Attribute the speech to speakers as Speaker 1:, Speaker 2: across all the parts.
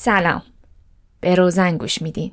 Speaker 1: سلام. به روزن گوش میدین.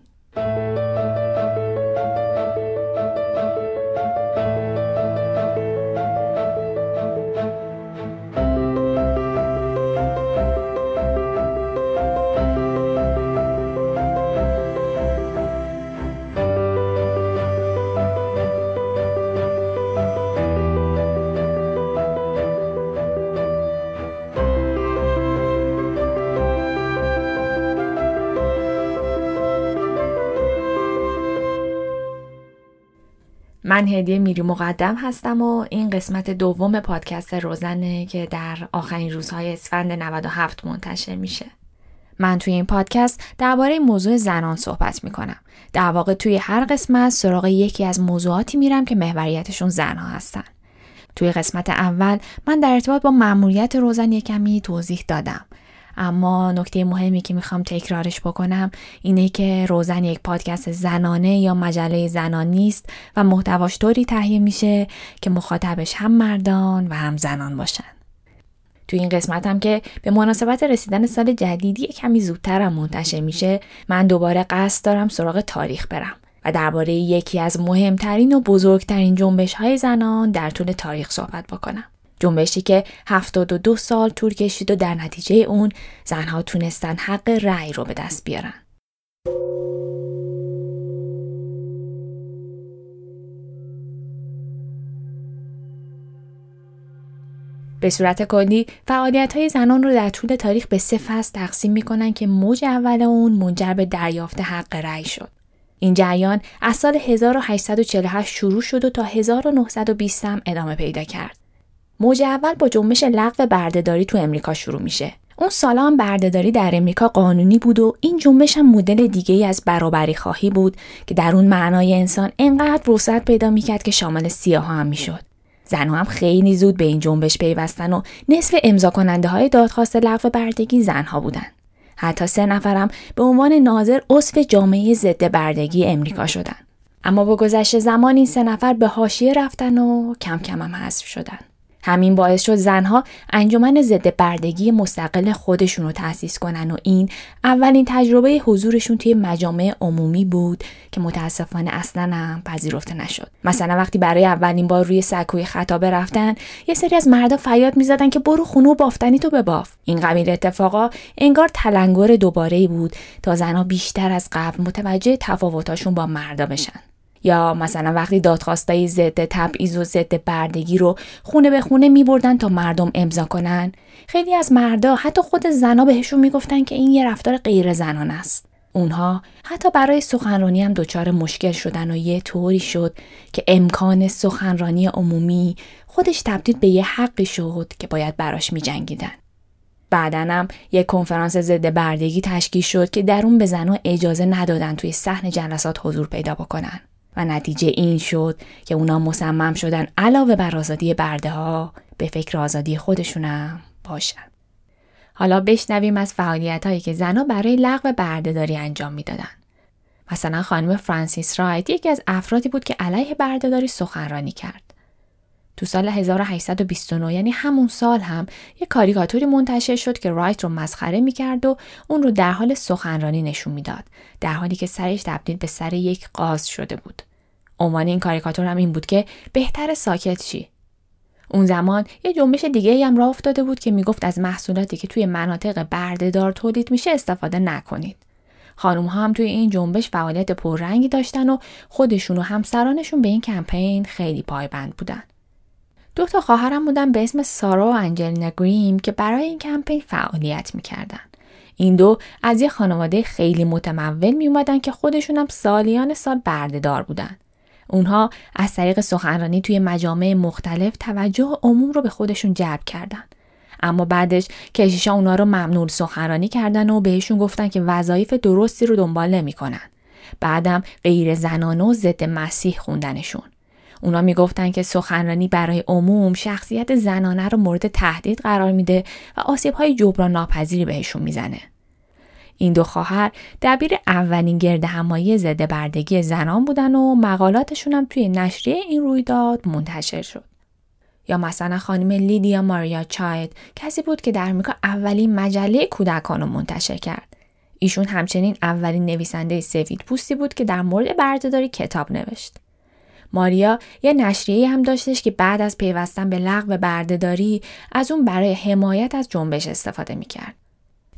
Speaker 1: هدیه میری مقدم هستم و این قسمت دوم پادکست روزنه که در آخرین روزهای اسفند 97 منتشر میشه. من توی این پادکست درباره موضوع زنان صحبت می‌کنم. در واقع توی هر قسمت سراغ یکی از موضوعاتی میرم که محوریتشون زنها هستن. توی قسمت اول من در ارتباط با مأموریت روزن یکمی توضیح دادم اما نکته مهمی که می‌خوام تکرارش بکنم اینه که روزن یک پادکست زنانه یا مجله زنان نیست و محتواش طوری تهیه میشه که مخاطبش هم مردان و هم زنان باشن. تو این قسمت هم که به مناسبت رسیدن سال جدیدی کمی زودترم منتشر میشه من دوباره قصد دارم سراغ تاریخ برم و درباره یکی از مهمترین و بزرگترین جنبش های زنان در طول تاریخ صحبت بکنم. جنبشی که 72 سال طول کشید و در نتیجه اون زنها تونستن حق رأی رو به دست بیارن. به صورت کلی فعالیت های زنان رو در طول تاریخ به سه فصل تقسیم می‌کنن که موج اول اون منجر به دریافت حق رأی شد. این جریان از سال 1848 شروع شد و تا 1920 هم ادامه پیدا کرد. موج اول با جنبش لغو بردهداری تو امریکا شروع میشه. اون سالا هم بردهداری در امریکا قانونی بود و این جنبش هم مدل دیگه ای از برابری خواهی بود که در اون معنای انسان انقدر وسعت پیدا می‌کرد که شامل سیاه هم می‌شد. زنها هم خیلی زود به این جنبش پیوستن و نصف امضا کننده های دادخواست لغو بردگی زنها بودن. حتی سه نفرم به عنوان ناظر عضو جامعه ضد بردگی امریکا شدن. اما با گذشت زمان این سه نفر به حاشیه رفتن و کم کم هم حذف شدن. همین باعث شد زنها انجمن ضد بردگی مستقل خودشون رو تأسیس کنن و این اولین تجربه حضورشون توی مجامع عمومی بود که متاسفانه اصلا هم پذیرفته نشد. مثلا وقتی برای اولین بار روی سکوی خطابه رفتن یه سری از مردا فریاد می‌زدن که برو خونه و بافتنی تو بباف. این قبیل اتفاقا انگار تلنگر دوباره بود تا زنها بیشتر از قبل متوجه تفاوتاشون با مردا بشن. یا مثلا وقتی دادخواستای ضد تبعیض و ضد بردگی رو خونه به خونه می بردن تا مردم امضا کنن خیلی از مردا حتی خود زنا بهشون می‌گفتن که این یه رفتار غیر زنان است اونها حتی برای سخنرانی هم دچار مشکل شدن و یه طوری شد که امکان سخنرانی عمومی خودش تبدیل به یه حقی شد که باید براش می جنگیدن. بعدا هم یک کنفرانس ضد بردگی تشکیل شد که در اون به زنها اجازه ندادن توی صحن جلسات حضور پیدا بکنن. و نتیجه این شد که اونا مصمم شدن علاوه بر آزادی برده ها به فکر آزادی خودشونم باشن. حالا بشنویم از فعالیت هایی که زنها برای لغو بردهداری انجام می‌دادن. مثلا خانم فرانسیس رایت یکی از افرادی بود که علیه بردهداری سخنرانی کرد. تو سال 1829 یعنی همون سال هم یک کاریکاتوری منتشر شد که رایت رو مسخره می‌کرد و اون رو در حال سخنرانی نشون می‌داد در حالی که سرش تبدیل به سر یک قاز شده بود. عنوان این کاریکاتور هم این بود که بهتر ساکت چی اون زمان یه جنبش دیگه هم راه افتاده بود که می‌گفت از محصولاتی که توی مناطق بردهدار تولید میشه استفاده نکنید. خانم ها هم توی این جنبش فعالیت پررنگی داشتن و خودشون و همسرانشون به این کمپین خیلی پایبند بودن. دو تا خواهرم بودن به اسم سارا و انجلینا گریم که برای این کمپین فعالیت می‌کردن. این دو از یه خانواده خیلی متمول می اومدن که خودشون هم سالیان سال بردهدار بودن. اونها از طریق سخنرانی توی مجامع مختلف توجه عموم رو به خودشون جلب کردن. اما بعدش کشیشا اونا رو ممنون سخنرانی کردن و بهشون گفتن که وظایف درستی رو دنبال نمی‌کنن. بعدم غیر زنانه و ضد مسیح خوندنشون. اونا می‌گفتن که سخنرانی برای عموم شخصیت زنانه رو مورد تهدید قرار میده و آسیب های جبران ناپذیری بهشون می‌زنه. این دو خواهر دبیر اولین گرد همایی ضد بردگی زنان بودن و مقالاتشون هم توی نشریه این رویداد منتشر شد. یا مثلا خانم لیدیا ماریا چاید کسی بود که در امریکا اولین مجله کودکان رو منتشر کرد. ایشون همچنین اولین نویسنده سفید پوستی بود که در مورد بردهداری کتاب نوشت. ماریا یه نشریه هم داشتش که بعد از پیوستن به لغو بردهداری از اون برای حمایت از جنبش استفاده می‌کرد.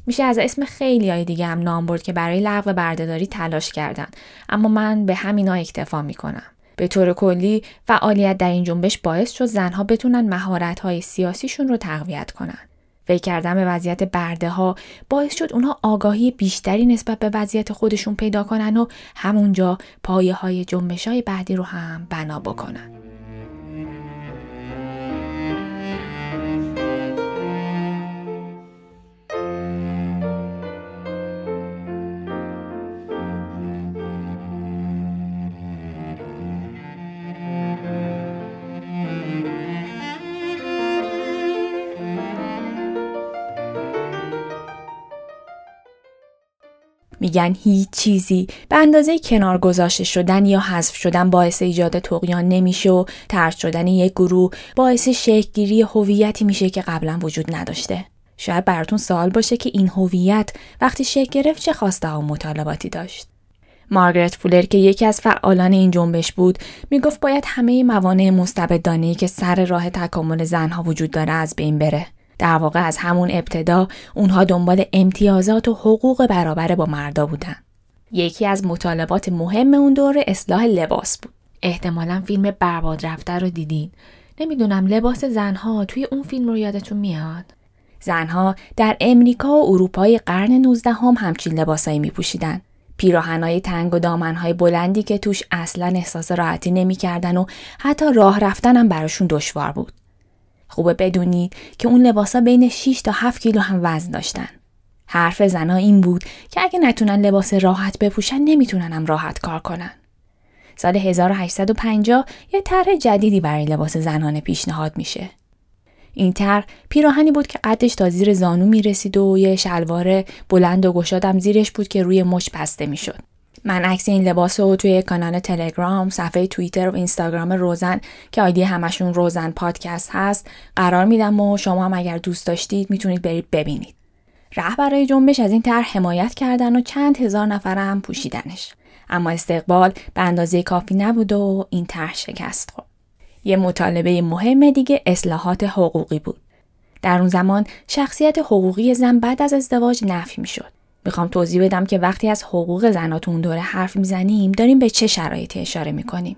Speaker 1: میشه از اسم خیلی های دیگه هم نام برد که برای لغو بردهداری تلاش کردن اما من به همینا اکتفا می‌کنم. به طور کلی فعالیت در این جنبش باعث شد زنها بتونن مهارت های سیاسیشون رو تقویت کنن. فکر کردن به وضعیت برده ها باعث شد اونها آگاهی بیشتری نسبت به وضعیت خودشون پیدا کنن و همونجا پایه های جنبش های بعدی رو هم بنا بکنن. میگن هیچ چیزی به اندازه کنار گذاشته شدن یا حذف شدن باعث ایجاد تقیان نمیشه و ترد شدن یک گروه باعث شکلگیری هویتی میشه که قبلا وجود نداشته. شاید براتون سوال باشه که این هویت وقتی شکل گرفت چه خواسته و مطالباتی داشت. مارگرت فولر که یکی از فعالان این جنبش بود می‌گفت باید همه موانع مستبدانه که سر راه تکامل زنها وجود داره از بین بره. در واقع از همون ابتدا اونها دنبال امتیازات و حقوق برابر با مردا بودن. یکی از مطالبات مهم اون دوره اصلاح لباس بود. احتمالا فیلم برباد رفته رو دیدین. نمی‌دونم لباس زنها توی اون فیلم رو یادتون میاد. زنها در امریکا و اروپای قرن 19 هم همچین لباسایی می پوشیدن. پیراهنهای تنگ و دامنهای بلندی که توش اصلا احساس راحتی نمی‌کردن و حتی راه رفتن هم براشون دشوار بود. خوبه بدونید که اون لباسا بین 6 تا 7 کیلو هم وزن داشتن. حرف زنا این بود که اگه نتونن لباس راحت بپوشن نمی‌تونن هم راحت کار کنن. سال 1850 یه طرح جدیدی برای لباس زنانه پیشنهاد میشه. این طرح پیراهنی بود که قدش تا زیر زانو می‌رسید و یه شلوار بلند و گشادم زیرش بود که روی مچ بسته می‌شد. من عکس این لباس رو توی کانال تلگرام، صفحه توییتر و اینستاگرام روزن که آیدی همشون روزن پادکست هست قرار میدم و شما هم اگر دوست داشتید می‌تونید برید ببینید. رهبرای جنبش از این طرح حمایت کردن و چند هزار نفر هم پوشیدنش. اما استقبال به اندازه کافی نبود و این طرح شکست خورد. یه مطالبه مهم دیگه اصلاحات حقوقی بود. در اون زمان شخصیت حقوقی زن بعد از ازدواج نفی می‌شد. می‌خوام توضیح بدم که وقتی از حقوق زناتون دوره حرف می‌زنیم داریم به چه شرایطی اشاره می‌کنیم.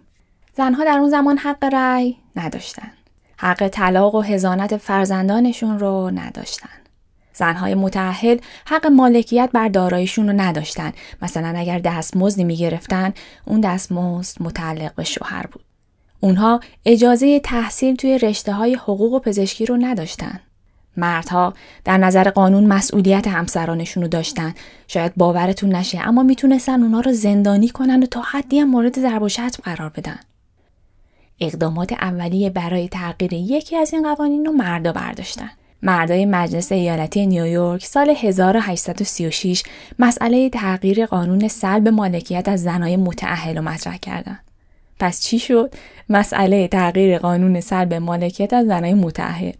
Speaker 1: زنها در اون زمان حق رأی نداشتن. حق طلاق و هزانت فرزندانشون رو نداشتن. زنهای متعهل حق مالکیت بر داراییشون رو نداشتن. مثلا اگر دستمزدی می‌گرفتن اون دستمزد متعلق به شوهر بود. اونها اجازه تحصیل توی رشته های حقوق و پزشکی رو نداشتن. مردها در نظر قانون مسئولیت همسرانشون رو داشتن شاید باورتون نشه اما می‌تونستن اونا رو زندانی کنن و تا حدی هم مورد ضرب و شتم قرار بدن اقدامات اولیه برای تغییر یکی از این قوانین رو مردا برداشتن مردای مجلس ایالتی نیویورک سال 1836 مسئله تغییر قانون سلب مالکیت از زنای متعهل رو مطرح کردند. پس چی شد؟ مسئله تغییر قانون سلب مالکیت از زنای متعهل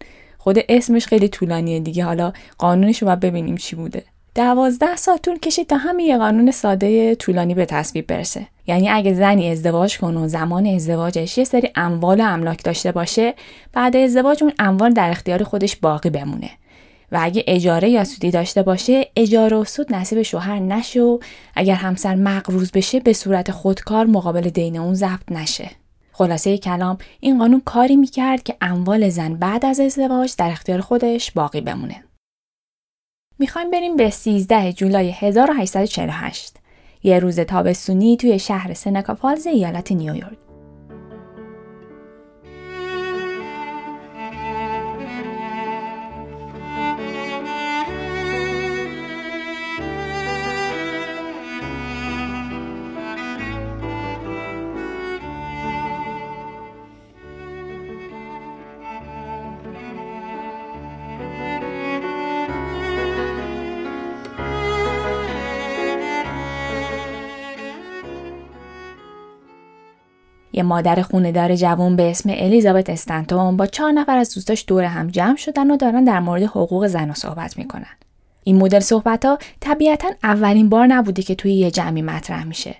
Speaker 1: خود اسمش خیلی طولانیه دیگه. حالا قانونش رو ببینیم چی بوده. دوازده ساعت طول کشید تا همین یه قانون ساده طولانی به تصویب برسه. یعنی اگه زنی ازدواج کنه و زمان ازدواجش یه سری اموال و املاک داشته باشه بعد ازدواج اون اموال در اختیار خودش باقی بمونه. و اگه اجاره یا سودی داشته باشه اجاره و سود نصیب شوهر نشه و اگر همسر مقروض بشه به صورت خودکار مقابل دین اون ضبط نشه. خلاصه کلام این قانون کاری می‌کرد که اموال زن بعد از ازدواج در اختیار خودش باقی بمونه. می‌خوایم بریم به 13 جولای 1848 یه روز تابستونی توی شهر سنکا ایالت نیویورک. مادر خونهدار جوان به اسم الیزابت استنتون با چهار نفر از دوستاش دور هم جمع شدن و دارن در مورد حقوق زن صحبت می‌کنن. این مدل صحبت ها طبیعتا اولین بار نبوده که توی یه جمعی مطرح میشه.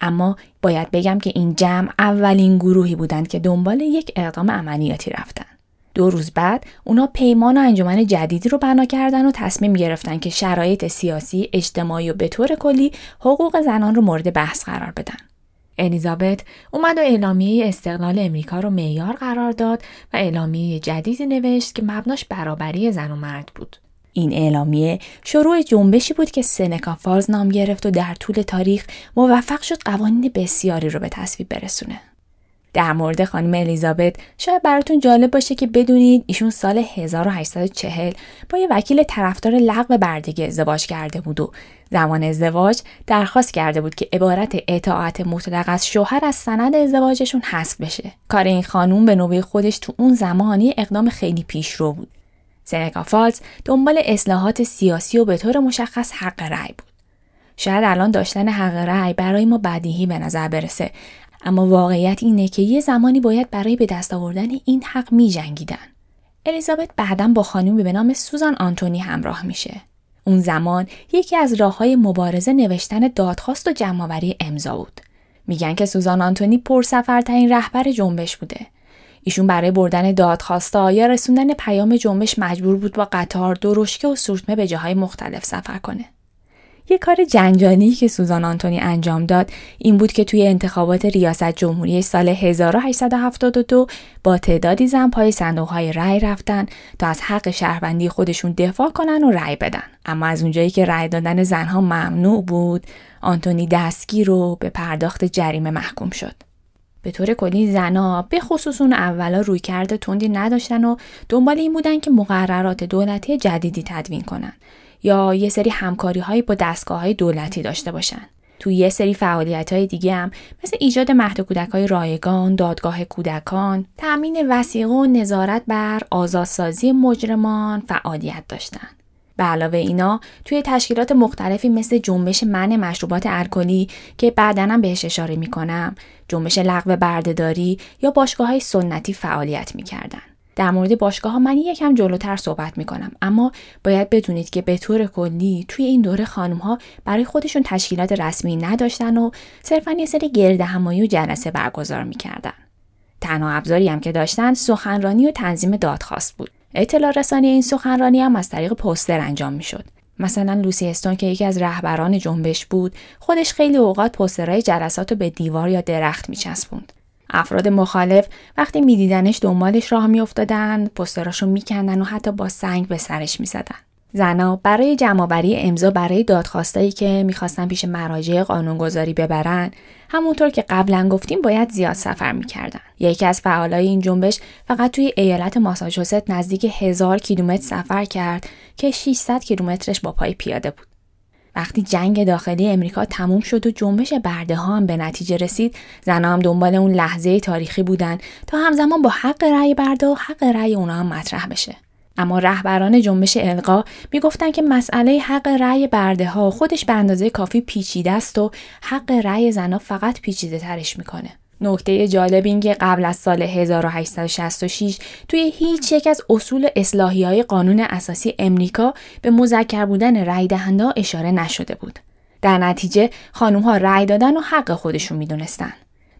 Speaker 1: اما باید بگم که این جمع اولین گروهی بودند که دنبال یک اقدام عملیاتی رفتن. دو روز بعد اونا پیمان و انجمن جدیدی رو بنا کردن و تصمیم گرفتن که شرایط سیاسی، اجتماعی و به طور کلی حقوق زنان رو مورد بحث قرار بدن. الیزابت اومد و اعلامیه استقلال امریکا رو معیار قرار داد و اعلامیه جدیدی نوشت که مبناش برابری زن و مرد بود. این اعلامیه شروع جنبشی بود که سنکا فالز نام گرفت و در طول تاریخ موفق شد قوانین بسیاری رو به تصویب برسونه. در مورد خانم الیزابت شاید براتون جالب باشه که بدونید ایشون سال 1840 با یه وکیل طرفدار لغو بردگی ازدواج کرده بود و زمان ازدواج درخواست کرده بود که عبارت اطاعت مطلق از شوهر از سند ازدواجشون حذف بشه. کار این خانوم به نوبه خودش تو اون زمانی اقدام خیلی پیشرو بود. سنکا فالز دنبال اصلاحات سیاسی و به طور مشخص حق رأی بود. شاید الان داشتن حق رأی برای ما بدیهی به نظر برسه اما واقعیت اینه که یه زمانی باید برای به دست آوردن این حق می جنگیدن. الیزابت بعدا با خانومی به نام سوزان آنتونی همراه میشه. اون زمان یکی از راه های مبارزه نوشتن دادخواست و جمعآوری امضا بود. میگن که سوزان آنتونی پرسفرترین رهبر جنبش بوده. ایشون برای بردن دادخواستا یا رسوندن پیام جنبش مجبور بود با قطار، درشکه و سورتمه به جاهای مختلف سفر کنه. یه کار جنجانی که سوزان آنتونی انجام داد این بود که توی انتخابات ریاست جمهوری سال 1872 با تعدادی زن پای صندوق های رأی رفتن تا از حق شهروندی خودشون دفاع کنن و رأی بدن. اما از اونجایی که رأی دادن زنها ممنوع بود آنتونی دستگیر رو به پرداخت جریمه محکوم شد. به طور کلی زنا به خصوص اون اولا روی کرده تندی نداشتن و دنبال این بودن که مقررات دولتی جدیدی تدوین کنن. یا یه سری همکاری هایی با دستگاه های دولتی داشته باشن. تو یه سری فعالیت های دیگه هم مثل ایجاد مهد کودک های رایگان، دادگاه کودکان، تأمین وسیقه و نظارت بر آزادسازی مجرمان فعالیت داشتن. به علاوه اینا توی تشکیلات مختلفی مثل جنبش من مشروبات الکلی که بعدا هم بهش اشاره می‌کنم، جنبش لغو بردهداری یا باشگاه های سنتی فعالیت می‌کردن. در مورد باشگاه ها من یکم جلوتر صحبت می کنم اما باید بدونید که به طور کلی توی این دوره خانم ها برای خودشون تشکیلات رسمی نداشتن و صرفا یه سری گرد همایی و جلسه برگزار می‌کردن. تنها ابزاری هم که داشتن سخنرانی و تنظیم دادخواست بود. اطلاع رسانی این سخنرانی هم از طریق پوستر انجام می‌شد. مثلا لوسی استون که یکی از رهبران جنبش بود خودش خیلی اوقات پوسترهای جلسات رو به دیوار یا درخت میچسبوند افراد مخالف وقتی میدیدنش دنبالش راه میافتادند پستراشو میکندن و حتی با سنگ به سرش می‌زدن. زنا برای جمعآوری امضا برای دادخواستایی که می‌خواستن پیش مراجع قانونگذاری ببرن همونطور که قبلا گفتیم باید زیاد سفر می‌کردن. یکی از فعالای این جنبش فقط توی ایالت ماساچوست نزدیک هزار کیلومتر سفر کرد که 600 کیلومترش با پای پیاده بود. وقتی جنگ داخلی امریکا تموم شد و جنبش برده ها هم به نتیجه رسید زنها هم دنبال اون لحظه تاریخی بودن تا همزمان با حق رأی برده و حق رأی اونا هم مطرح بشه. اما رهبران جنبش القا می‌گفتن که مسئله حق رأی برده ها خودش به اندازه کافی پیچیده است و حق رأی زنها فقط پیچیده ترش می‌کنه. نکته جالب این که قبل از سال 1866 توی هیچ یک از اصول اصلاحی های قانون اساسی امریکا به مذکر بودن رأی دهنده اشاره نشده بود. در نتیجه خانوم ها رأی دادن و حق خودشون می‌دونستن.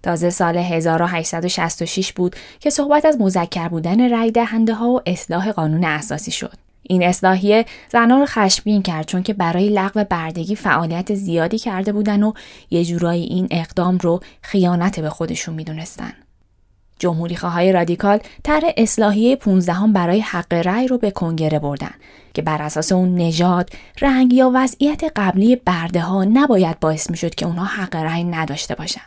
Speaker 1: تازه سال 1866 بود که صحبت از مذکر بودن رأی دهنده ها و اصلاح قانون اساسی شد. این اصلاحیه زنان رو خشمگین کرد چون که برای لغو بردگی فعالیت زیادی کرده بودن و یه جورایی این اقدام رو خیانت به خودشون می‌دونستن. جمهوری های رادیکال طرح اصلاحیه 15 هم برای حق رأی رو به کنگره بردن که بر اساس اون نژاد، رنگ یا وضعیت قبلی برده ها نباید باعث می‌شد که اونها حق رأی نداشته باشن.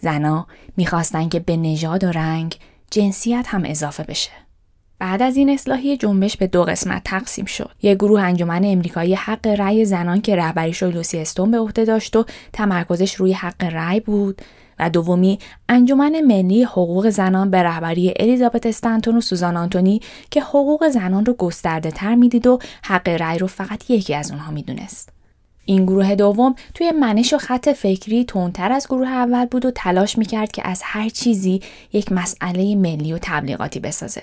Speaker 1: زنا می‌خواستن که به نژاد و رنگ جنسیت هم اضافه بشه. بعد از این اصلاحی جنبش به دو قسمت تقسیم شد. یک گروه انجمن امریکایی حق رأی زنان که رهبریش رو لوسی استون به عهده داشت و تمرکزش روی حق رأی بود و دومی انجمن ملی حقوق زنان به رهبری الیزابت استنتون و سوزان آنتونی که حقوق زنان رو گسترده تر می‌دید و حق رأی رو فقط یکی از اونها می‌دونست. این گروه دوم توی منش و خط فکری تندتر از گروه اول بود و تلاش می‌کرد که از هر چیزی یک مسئله ملی و تبلیغاتی بسازه.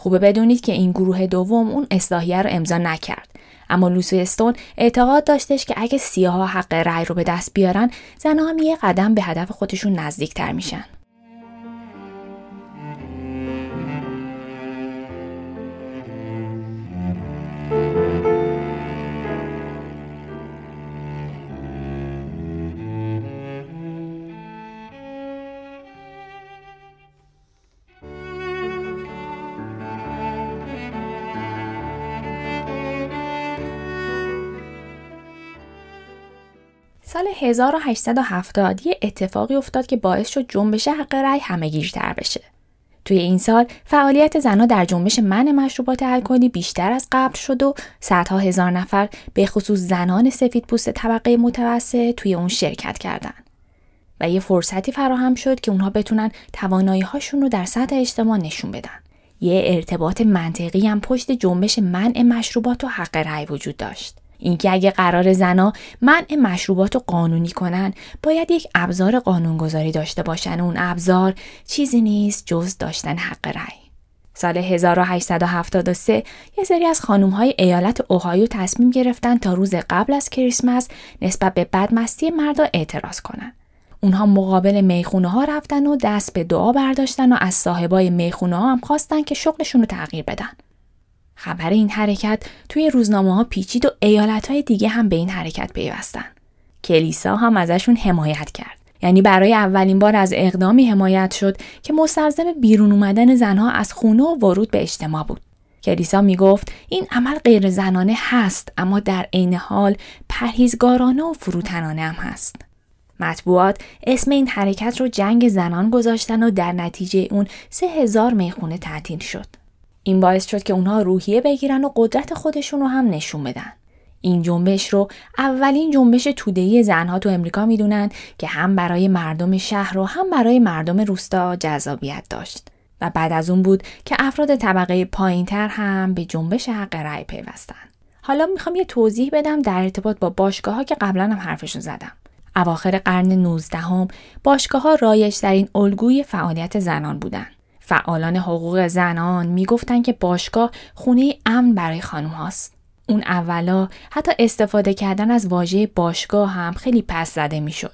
Speaker 1: خوبه بدونید که این گروه دوم اون اصلاحیه رو امضا نکرد. اما لوسی استون اعتقاد داشتش که اگه سیاها حق رأی رو به دست بیارن زنها هم یه قدم به هدف خودشون نزدیکتر میشن. سال 1870 یه اتفاقی افتاد که باعث شد جنبش حق رأی همهگیرتر بشه. توی این سال فعالیت زنها در جنبش من مشروبات الکلی بیشتر از قبل شد و صدها هزار نفر به خصوص زنان سفید پوست طبقه متوسط توی اون شرکت کردند. و یه فرصتی فراهم شد که اونها بتونن توانایی هاشون رو در سطح اجتماع نشون بدن. یه ارتباط منطقی هم پشت جنبش منع مشروبات و حق رأی وجود داشت. اینکه اگه قرار زنا منع مشروبات رو قانونی کنن باید یک ابزار قانونگذاری داشته باشن اون ابزار چیزی نیست جز داشتن حق رأی. سال 1873 یه سری از خانوم های ایالت اوهایو تصمیم گرفتن تا روز قبل از کریسمس نسبت به بدمستی مردا اعتراض کنن. اونها مقابل می‌خونه ها رفتن و دست به دعا برداشتن و از صاحبای می‌خونه ها هم خواستن که شغلشون رو تغییر بدن. خبر این حرکت توی روزنامه ها پیچید و ایالت های دیگه هم به این حرکت پیوستن. کلیسا هم ازشون حمایت کرد. یعنی برای اولین بار از اقدامی حمایت شد که مستلزم بیرون اومدن زنها از خونه و ورود به اجتماع بود. کلیسا می گفت این عمل غیر زنانه هست اما در عین حال پرهیزگارانه و فروتنانه هم هست. مطبوعات اسم این حرکت رو جنگ زنان گذاشتن و در نتیجه اون سه هزار می‌خونه تعطیل شد. این باعث شد که اونها روحیه بگیرن و قدرت خودشون رو هم نشون بدن. این جنبش رو اولین جنبش تودهی زنها تو امریکا می‌دونن که هم برای مردم شهر و هم برای مردم روستا جذابیت داشت و بعد از اون بود که افراد طبقه پایینتر هم به جنبش حق رأی پیوستن. حالا می‌خوام یه توضیح بدم در ارتباط با باشگاه ها که قبلا هم حرفشون زدم. اواخر قرن 19 هم باشگاه ها رایج در این الگوی فعالیت زنان بودن. فعالان حقوق زنان می‌گفتند که باشگاه خونه امن برای خانم هاست. اون اولا حتی استفاده کردن از واژه باشگاه هم خیلی پس زده می‌شد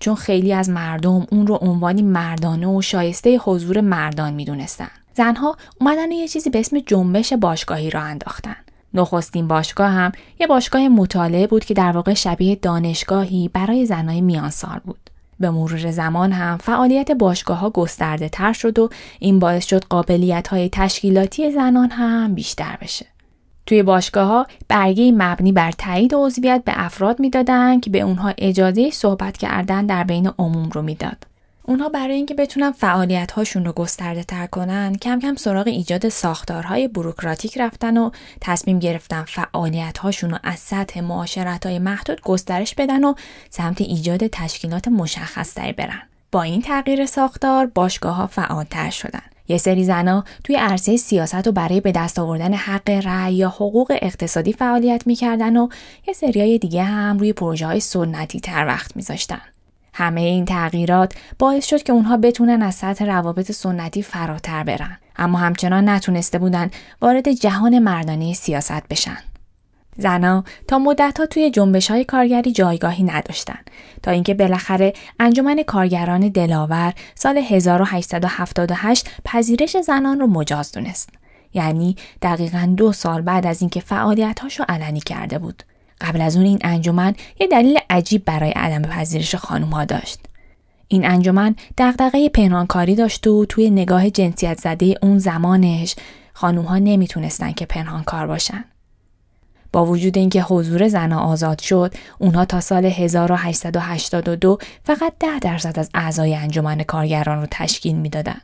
Speaker 1: چون خیلی از مردم اون رو عنوانی مردانه و شایسته حضور مردان می‌دونستن. زنها اومدن یه چیزی به اسم جنبش باشگاهی را انداختن. نخستین باشگاه هم یه باشگاه مطالعه بود که در واقع شبیه دانشگاهی برای زنای میان سال بود. به مرور زمان هم فعالیت باشگاه ها گسترده تر شد و این باعث شد قابلیت های تشکیلاتی زنان هم بیشتر بشه. توی باشگاه ها برگه مبنی بر تایید عضویت به افراد می‌دادند که به اونها اجازه صحبت کردن در بین عموم رو می‌داد. اونها برای اینکه بتونن فعالیت هاشون رو گسترده تر کنن کم کم سراغ ایجاد ساختارهای بروکراتیک رفتن و تصمیم گرفتن فعالیت هاشون رو از سطح معاشرت های محدود گسترش بدن و سمت ایجاد تشکیلات مشخص تری برن. با این تغییر ساختار باشگاه ها فعالتر شدن. یه سری زنا توی عرصه سیاست و برای به دست آوردن حق رأی یا حقوق اقتصادی فعالیت می‌کردن و یه سریای دیگه هم روی پروژه های سنتی تر وقت میذاشتن. همه این تغییرات باعث شد که اونها بتونن از سطح روابط سنتی فراتر برن. اما همچنان نتونسته بودن وارد جهان مردانه سیاست بشن. زنها تا مدتها توی جنبش های کارگری جایگاهی نداشتند تا اینکه بالاخره انجمن کارگران دلاور سال 1878 پذیرش زنان رو مجاز دونست. یعنی دقیقا دو سال بعد از اینکه فعالیتهاش رو علنی کرده بود. قبل از اون این انجمن یه دلیل عجیب برای عدم پذیرش خانوم ها داشت. این انجمن دغدغه پنهانکاری داشت و توی نگاه جنسیت زده اون زمانش خانوم ها نمی‌تونستن که پنهانکار باشن. با وجود اینکه حضور زنها آزاد شد، اونها تا سال 1882 فقط ده درصد از اعضای انجمن کارگران رو تشکیل می‌دادند.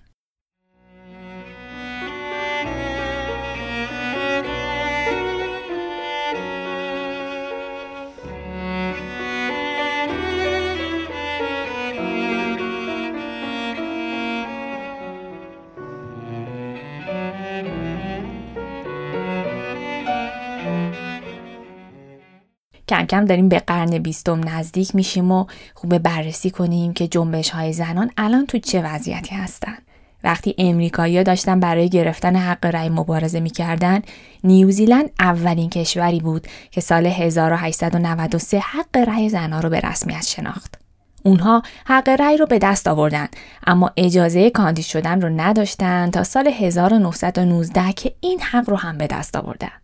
Speaker 1: کم کم داریم به قرن بیستم نزدیک میشیم و خوب بررسی کنیم که جنبش های زنان الان تو چه وضعیتی هستن وقتی امریکایی‌ها داشتن برای گرفتن حق رأی مبارزه می‌کردن نیوزیلند اولین کشوری بود که سال 1893 حق رأی زنها رو به رسمیت شناخت. اونها حق رأی رو به دست آوردن اما اجازه کاندید شدن رو نداشتن تا سال 1919 که این حق رو هم به دست آوردن.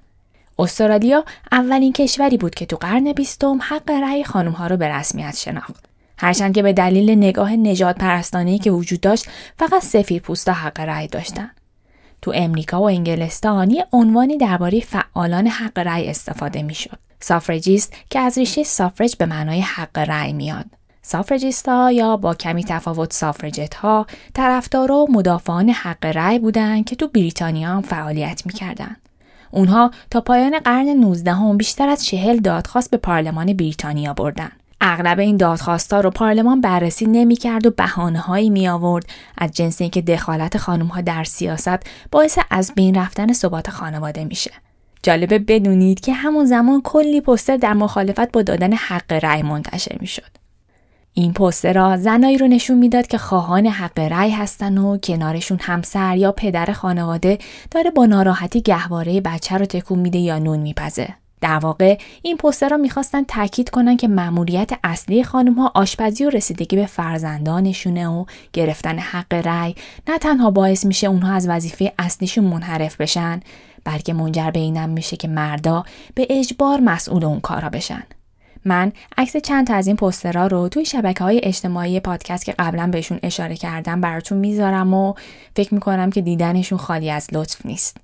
Speaker 1: استرالیا اولین کشوری بود که تو قرن بیستم حق رأی خانم ها رو به رسمیت شناخت. هرچند که به دلیل نگاه نجات پرستانی که وجود داشت فقط سفید پوستا حق رأی داشتن. تو امریکا و انگلستان عنوانی درباره فعالان حق رأی استفاده می‌شد. سافرجیست که از ریشه سافرج به معنای حق رأی میاد. سافرجیست ها یا با کمی تفاوت سافرجت ها طرفدارا و مدافعان حق رأی بودند که تو بریتانیا هم فعالیت می‌کردند. اونها تا پایان قرن 19 هم بیشتر از چهل دادخواست به پارلمان بریتانیا بردن. اغلب این دادخواستها رو پارلمان بررسی نمی‌کرد و بهانه هایی می آورد از جنس اینکه دخالت خانم ها در سیاست باعث از بین رفتن ثبات خانواده میشه. جالبه بدونید که همون زمان کلی پستر در مخالفت با دادن حق رأی منتشر می‌شد. این پسترها زنایی رو نشون می‌داد که خواهان حق رأی هستن و کنارشون همسر یا پدر خانواده داره با ناراحتی گهواره بچه رو تکون میده یا نون میپزه. در واقع این پسترها می‌خواستن تاکید کنن که مأموریت اصلی خانم ها آشپزی و رسیدگی به فرزندانشونه و گرفتن حق رأی نه تنها باعث میشه اونها از وظیفه اصلیشون منحرف بشن بلکه منجر به اینم میشه که مردا به اجبار مسئول اون کارا بشن. من عکس چند تا از این پسترها رو توی شبکه های اجتماعی پادکست که قبلا بهشون اشاره کردم براتون می‌ذارم و فکر می‌کنم که دیدنشون خالی از لطف نیست.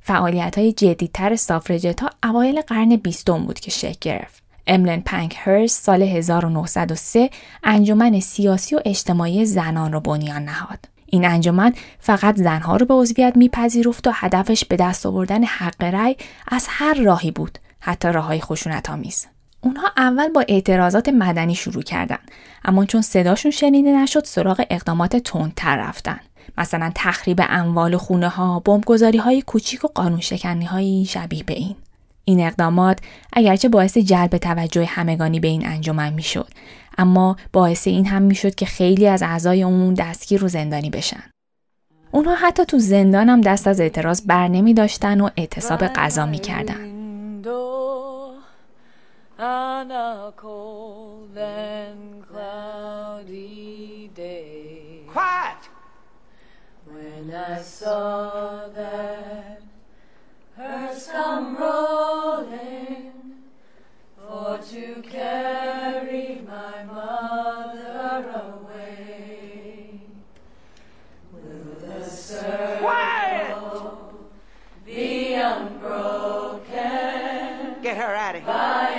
Speaker 1: فعالیت های جدیدتر سافرجت ها اوایل قرن بیستم بود که شکل گرفت. املن پنک هرس سال 1903 انجمن سیاسی و اجتماعی زنان رو بنیان نهاد. این انجمن فقط زنها رو به عضویت میپذیرفت و هدفش به دست آوردن حق رأی از هر راهی بود حتی راههای خشونت آمیز. اونها اول با اعتراضات مدنی شروع کردن اما چون صداشون شنیده نشد سراغ اقدامات تندتر رفتن. مثلا تخریب اموال خونه ها بمبگذاری های کوچیک و قانون شکنی های شبیه به این. این اقدامات اگرچه باعث جلب توجه همگانی به این انجمن می‌شد اما باعث این هم می‌شد که خیلی از اعضای اون دستگیر رو زندانی بشن. اونها حتی تو زندان هم دست از اعتراض بر نمی داشتن و اعتصاب قضا می کردن. On a cold and cloudy day. Quiet! When I saw that hearse come rolling for to carry my mother away. Will the circle be unbroken? Get her out of here.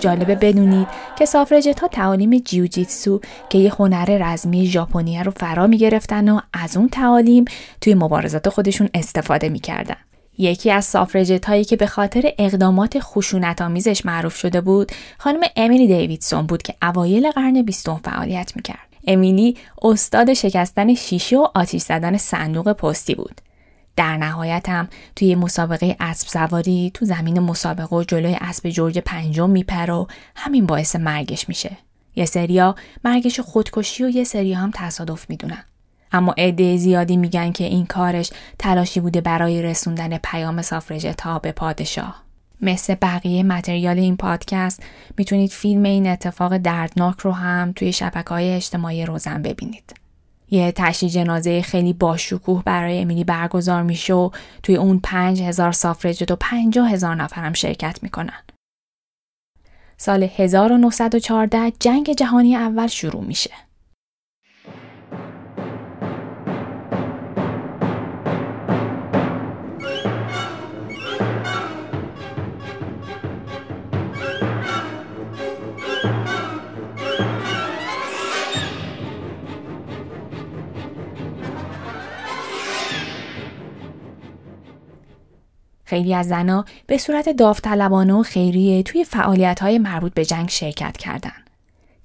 Speaker 1: جالبه بدونید که سافرجت ها تعالیم جیوجیتسو که یه هنر رزمی ژاپنی رو فرا می‌گرفتن و از اون تعالیم توی مبارزات خودشون استفاده می‌کردن. یکی از سافرجت هایی که به خاطر اقدامات خشونت آمیزش معروف شده بود خانم امیلی دیویدسون بود که اوایل قرن بیستم فعالیت می‌کرد. امیلی استاد شکستن شیشه و آتیش زدن صندوق پستی بود. در نهایت هم توی مسابقه اسب سواری تو زمین مسابقه و جلوی اسب جورج پنجم میپره و همین باعث مرگش میشه. یه سریا مرگش خودکشی و یه سریا هم تصادف می‌دونن. اما عده زیادی میگن که این کارش تلاشی بوده برای رسوندن پیام سافرژت ها به پادشاه. مثل بقیه متریال این پادکست می‌تونید فیلم این اتفاق دردناک رو هم توی شبکه های اجتماعی روزن ببینید. یه تشییع جنازه خیلی باشکوه برای امیلی برگزار میشه و توی اون پنج هزار سافرجت و پنجاه هزار نفرم شرکت می‌کنن. سال 1914 جنگ جهانی اول شروع میشه. خیلی از زنها به صورت داوطلبانه و خیریه توی فعالیت های مربوط به جنگ شرکت کردند.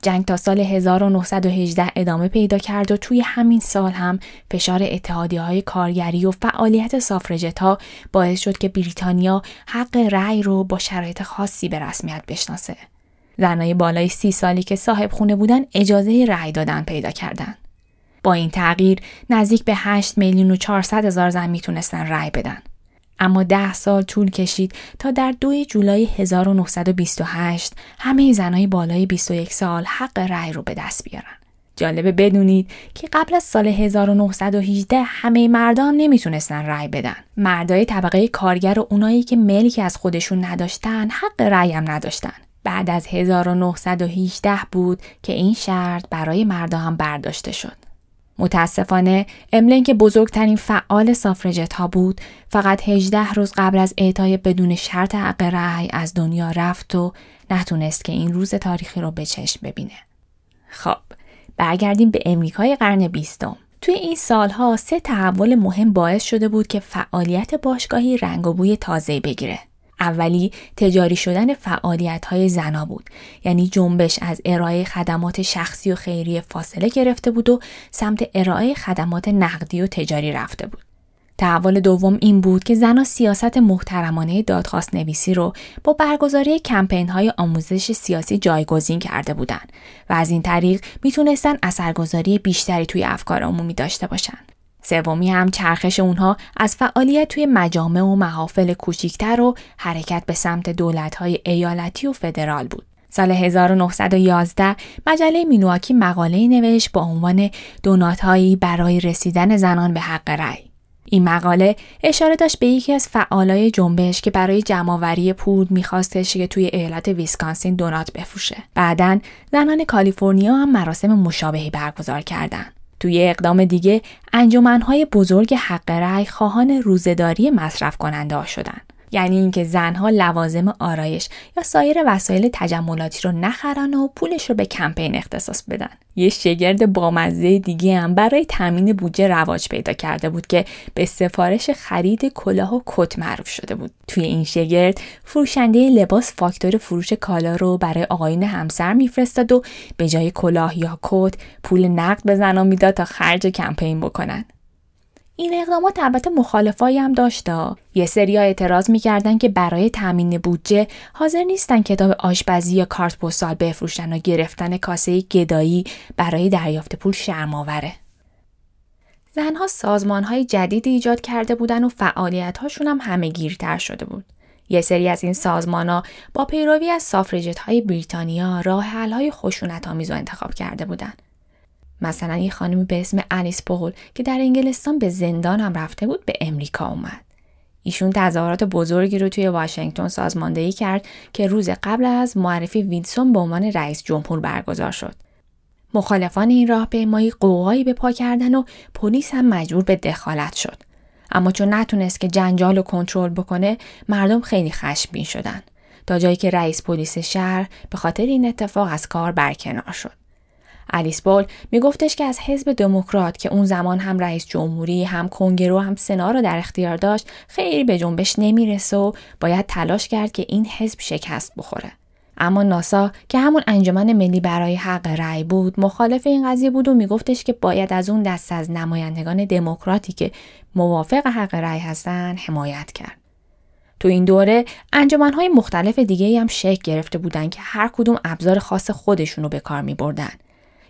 Speaker 1: جنگ تا سال 1918 ادامه پیدا کرد و توی همین سال هم فشار اتحادی های کارگری و فعالیت سافرجت ها باعث شد که بریتانیا حق رأی رو با شرایط خاصی به رسمیت بشناسه. زنای بالای سی سالی که صاحب خونه بودن اجازه رأی دادن پیدا کردن. با این تغییر نزدیک به 8 میلیون و 400 هزار زن می‌تونستن رأی بدن. اما ده سال طول کشید تا در دوی جولای 1928 همه زنهای بالای 21 سال حق رأی رو به دست بیارن. جالبه بدونید که قبل از سال 1918 همه مردان نمی‌تونستن رأی بدن. مردای طبقه کارگر و اونایی که ملکی از خودشون نداشتن حق رأی هم نداشتن. بعد از 1918 بود که این شرط برای مردا هم برداشته شد. متاسفانه املن که بزرگترین فعال سافرجت ها بود فقط 18 روز قبل از اعطای بدون شرط حق رأی از دنیا رفت و نتونست که این روز تاریخی رو به چشم ببینه. خب برگردیم به امریکای قرن بیستم. توی این سالها سه تحول مهم باعث شده بود که فعالیت باشگاهی رنگ و بوی تازه بگیره. اولی تجاری شدن فعالیت های زنا بود یعنی جنبش از ارائه خدمات شخصی و خیریه فاصله گرفته بود و سمت ارائه خدمات نقدی و تجاری رفته بود تحول دوم این بود که زنها سیاست محترمانه دادخواست نویسی رو با برگزاری کمپین های آموزش سیاسی جایگزین کرده بودند و از این طریق می‌تونستن اثرگذاری بیشتری توی افکار عمومی داشته باشند. سومی هم چرخش اونها از فعالیت توی مجامع و محافل کوچیکتر و حرکت به سمت دولت‌های ایالتی و فدرال بود. سال 1911 مجله مینواکی مقاله نوشت با عنوان دوناتهایی برای رسیدن زنان به حق رأی. این مقاله اشاره داشت به یکی از فعالای جنبش که برای جمعآوری پول میخواستش که توی ایالت ویسکانسین دونات بفروشه. بعدا زنان کالیفرنیا هم مراسم مشابهی برگزار کردند. توی اقدام دیگه انجمنهای بزرگ حق رأی خواهان روزداری مصرف کننده ها شدن. یعنی اینکه زنها لوازم آرایش یا سایر وسایل تجملاتی رو نخرن و پولش رو به کمپین اختصاص بدن. یه شگرد بامزه دیگه هم برای تامین بودجه رواج پیدا کرده بود که به سفارش خرید کلاه و کت معروف شده بود. توی این شگرد فروشنده لباس فاکتور فروش کالا رو برای آقایون همسر میفرستاد و به جای کلاه یا کت پول نقد به زنان می‌داد تا خرج کمپین بکنن. این اقدامات البته مخالفایی هم داشته. یه سری اعتراض می‌کردن که برای تامین بودجه حاضر نیستن کتاب آشپزی یا کارت پستال بفروشن و گرفتن کاسه گدایی برای دریافت پول شرماوره. زنها سازمان های جدیدی ایجاد کرده بودن و فعالیت هاشون هم همه گیرتر شده بود. یه سری از این سازمان ها با پیروی از سافرجت های بریتانیا راه حل های خشونت آمیز انتخاب کرده بودند. مثلا یه خانمی به اسم الیس بول که در انگلستان به زندان هم رفته بود به امریکا اومد. ایشون تظاهرات بزرگی رو توی واشنگتن سازماندهی کرد که روز قبل از معرفی ویلسون به عنوان رئیس جمهور برگزار شد. مخالفان این راهپیمایی قوقایی به پا کردن و پلیس هم مجبور به دخالت شد. اما چون نتونست که جنجال رو کنترل بکنه مردم خیلی خشمگین شدن تا جایی که رئیس پلیس شهر به خاطر این اتفاق از کار برکنار شد. الیس بول میگفتش که از حزب دموکرات که اون زمان هم رئیس جمهوری هم کنگره و هم سنا رو در اختیار داشت خیلی به جنبش نمی‌رسه و باید تلاش کرد که این حزب شکست بخوره اما ناسا که همون انجمن ملی برای حق رأی بود مخالف این قضیه بود و میگفتش که باید از اون دست از نمایندگان دموکراتی که موافق حق رأی هستن حمایت کرد تو این دوره انجمنهای مختلف دیگه هم شکل گرفته بودن که هر کدوم ابزار خاص خودشونو به کار می بردن.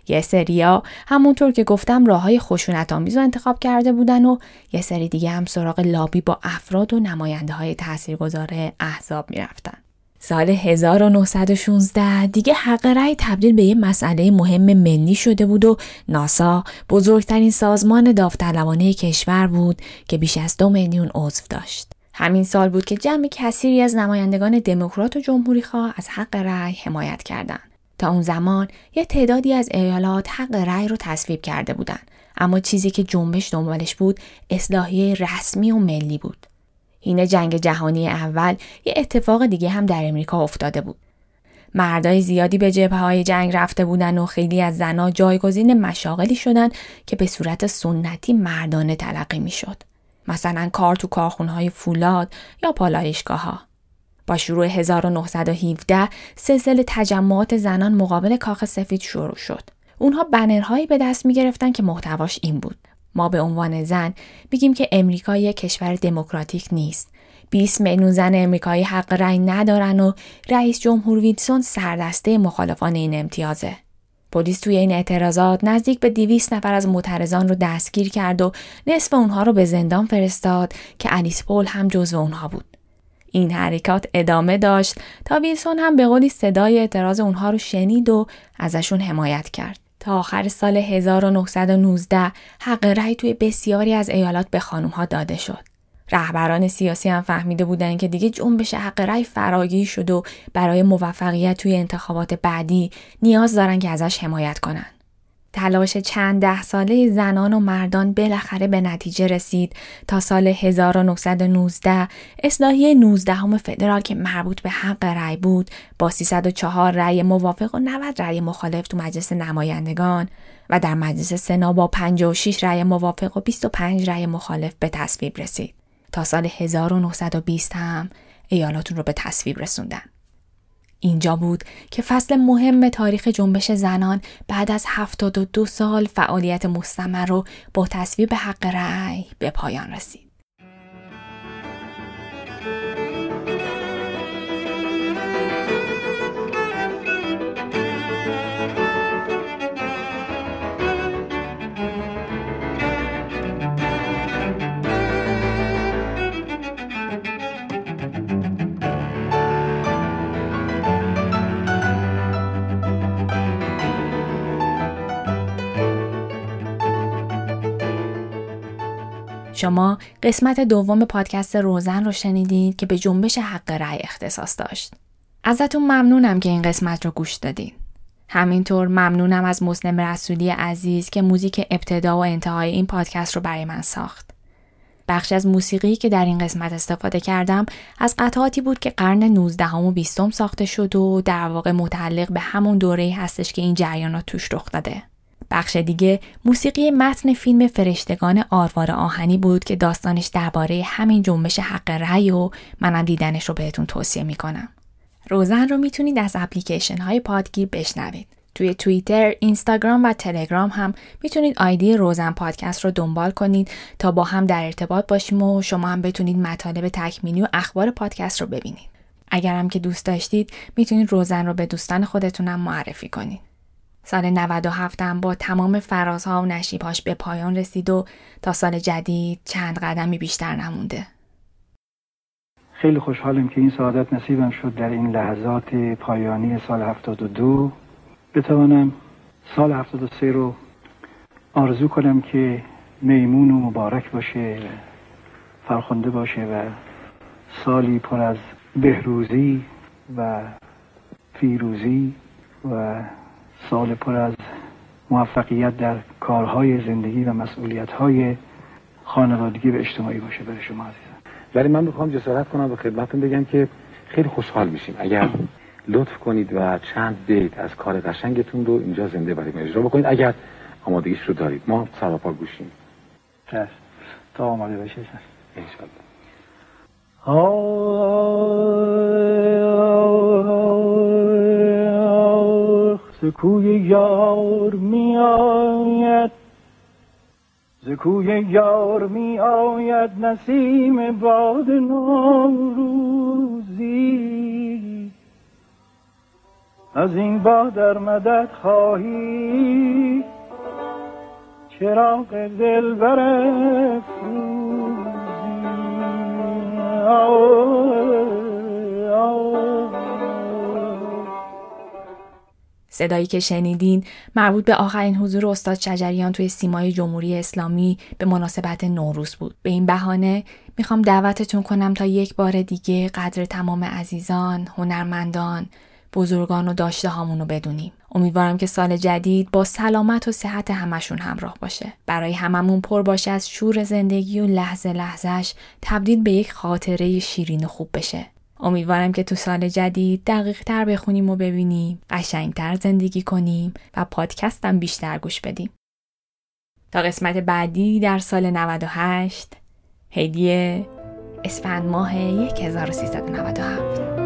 Speaker 1: یه سریا همونطور که گفتم راه های خشونت آمیز رو انتخاب کرده بودن و یه سری دیگه هم سراغ لابی با افراد و نماینده های تاثیرگذار احزاب می‌رفتن. سال 1916 دیگه حق رأی تبدیل به یه مسئله مهم ملی شده بود و ناسا بزرگترین سازمان داوطلبانه کشور بود که بیش از دو میلیون عضو داشت. همین سال بود که جمع کثیری از نمایندگان دموکرات و جمهوری خواه از حق رأی حمایت کردند. تا اون زمان یه تعدادی از ایالات حق رأی رو تصویب کرده بودند اما چیزی که جنبش دنبالش بود اصلاحیه رسمی و ملی بود این جنگ جهانی اول یه اتفاق دیگه هم در امریکا افتاده بود مردای زیادی به جبهه های جنگ رفته بودن و خیلی از زنها جایگزین مشاغلی شدن که به صورت سنتی مردانه تلقی می‌شد. مثلا کار تو کارخونه های فولاد یا پالایشگاه ها. با شروع 1917 سلسله تجمعات زنان مقابل کاخ سفید شروع شد. اونها بنرهایی به دست می گرفتن که محتواش این بود. ما به عنوان زن میگیم که امریکا یک کشور دموکراتیک نیست. 20 میلیون زن امریکایی حق رأی ندارن و رئیس جمهور ویلسون سردسته مخالفان این امتیازه. پلیس توی این اعتراضات نزدیک به 200 نفر از معترضان رو دستگیر کرد و نصف اونها رو به زندان فرستاد که الیس پول هم جزو اونها بود. این حرکات ادامه داشت تا ویلسون هم به قولی صدای اعتراض اونها رو شنید و ازشون حمایت کرد. تا آخر سال 1919 حق رأی توی بسیاری از ایالات به خانومها داده شد. رهبران سیاسی هم فهمیده بودند که دیگه جنبش حق رأی فراگیر شد و برای موفقیت توی انتخابات بعدی نیاز دارن که ازش حمایت کنن. تلاش چند ده ساله زنان و مردان بالاخره به نتیجه رسید تا سال 1919 اصلاحیه 19 همه فدرال که مربوط به حق رأی بود با 304 رأی موافق و 90 رأی مخالف تو مجلس نمایندگان و در مجلس سنا با 56 رأی موافق و 25 رأی مخالف به تصویب رسید. تا سال 1920 هم ایالاتون رو به تصویب رسوندن. اینجا بود که فصل مهم تاریخ جنبش زنان بعد از 72 سال فعالیت مستمر رو با تصویب حق رأی به پایان رسید. شما قسمت دوم پادکست روزن رو شنیدید که به جنبش حق رأی اختصاص داشت. ازتون ممنونم که این قسمت رو گوش دادین. همینطور ممنونم از مسلم رسولی عزیز که موزیک ابتدا و انتهای این پادکست رو برای من ساخت. بخش از موسیقی که در این قسمت استفاده کردم از قطعاتی بود که قرن 19 و 20 ساخته شد و در واقع متعلق به همون دوره هستش که این جریانات توش رخ داده. بخش دیگه موسیقی متن فیلم فرشتگان آروار آهنی بود که داستانش درباره همین جنبش حق رأی و منم دیدنش رو بهتون توصیه می‌کنم. روزن رو می‌تونید از اپلیکیشن های پادگیر بشنوید. توی توییتر، اینستاگرام و تلگرام هم می‌تونید آیدی روزن پادکست رو دنبال کنید تا با هم در ارتباط باشیم و شما هم بتونید مطالب تکمیلی و اخبار پادکست رو ببینید. اگرم که دوست داشتید می‌تونید روزن رو به دوستان خودتونم معرفی کنید. سال 97 هم با تمام فرازها و نشیبهاش به پایان رسید و تا سال جدید چند قدمی بیشتر نمونده.
Speaker 2: خیلی خوشحالم که این سعادت نصیبم شد در این لحظات پایانی سال 72 بتوانم سال 73 رو آرزو کنم که میمون و مبارک باشه فرخنده باشه و سالی پر از بهروزی و فیروزی و سال پر از موفقیت در کارهای زندگی و مسئولیتهای خانوادگی و اجتماعی باشه برای شما عزیزم
Speaker 3: ولی من می‌خوام جسارت کنم به خدمتتون بگم که خیلی خوشحال میشیم. اگر لطف کنید و چند بیت از کار قشنگتون رو اینجا زنده برای اجرا بکنید اگر آمادگیش رو دارید. ما سراپا گوشیم.
Speaker 2: چشم تا آماده بشه
Speaker 3: انشالله
Speaker 2: کوی یار می آید ز کوی یار می آید نسیم باد نوروزی. از این باد در مدد خواهی. چراغ دل برفروزی
Speaker 1: صدایی که شنیدین مربوط به آخرین حضور استاد شجریان توی سیمای جمهوری اسلامی به مناسبت نوروز بود. به این بهانه می‌خوام دعوتتون کنم تا یک بار دیگه قدر تمام عزیزان، هنرمندان، بزرگان و داشته هامون رو بدونیم. امیدوارم که سال جدید با سلامت و صحت همشون همراه باشه. برای هممون پر باشه از شور زندگی و لحظه لحظهش تبدیل به یک خاطره شیرین و خوب بشه. امیدوارم که تو سال جدید دقیق تر بخونیم و ببینیم قشنگ تر زندگی کنیم و پادکستم بیشتر گوش بدیم. تا قسمت بعدی در سال 98 هدیه اسفند ماه 1397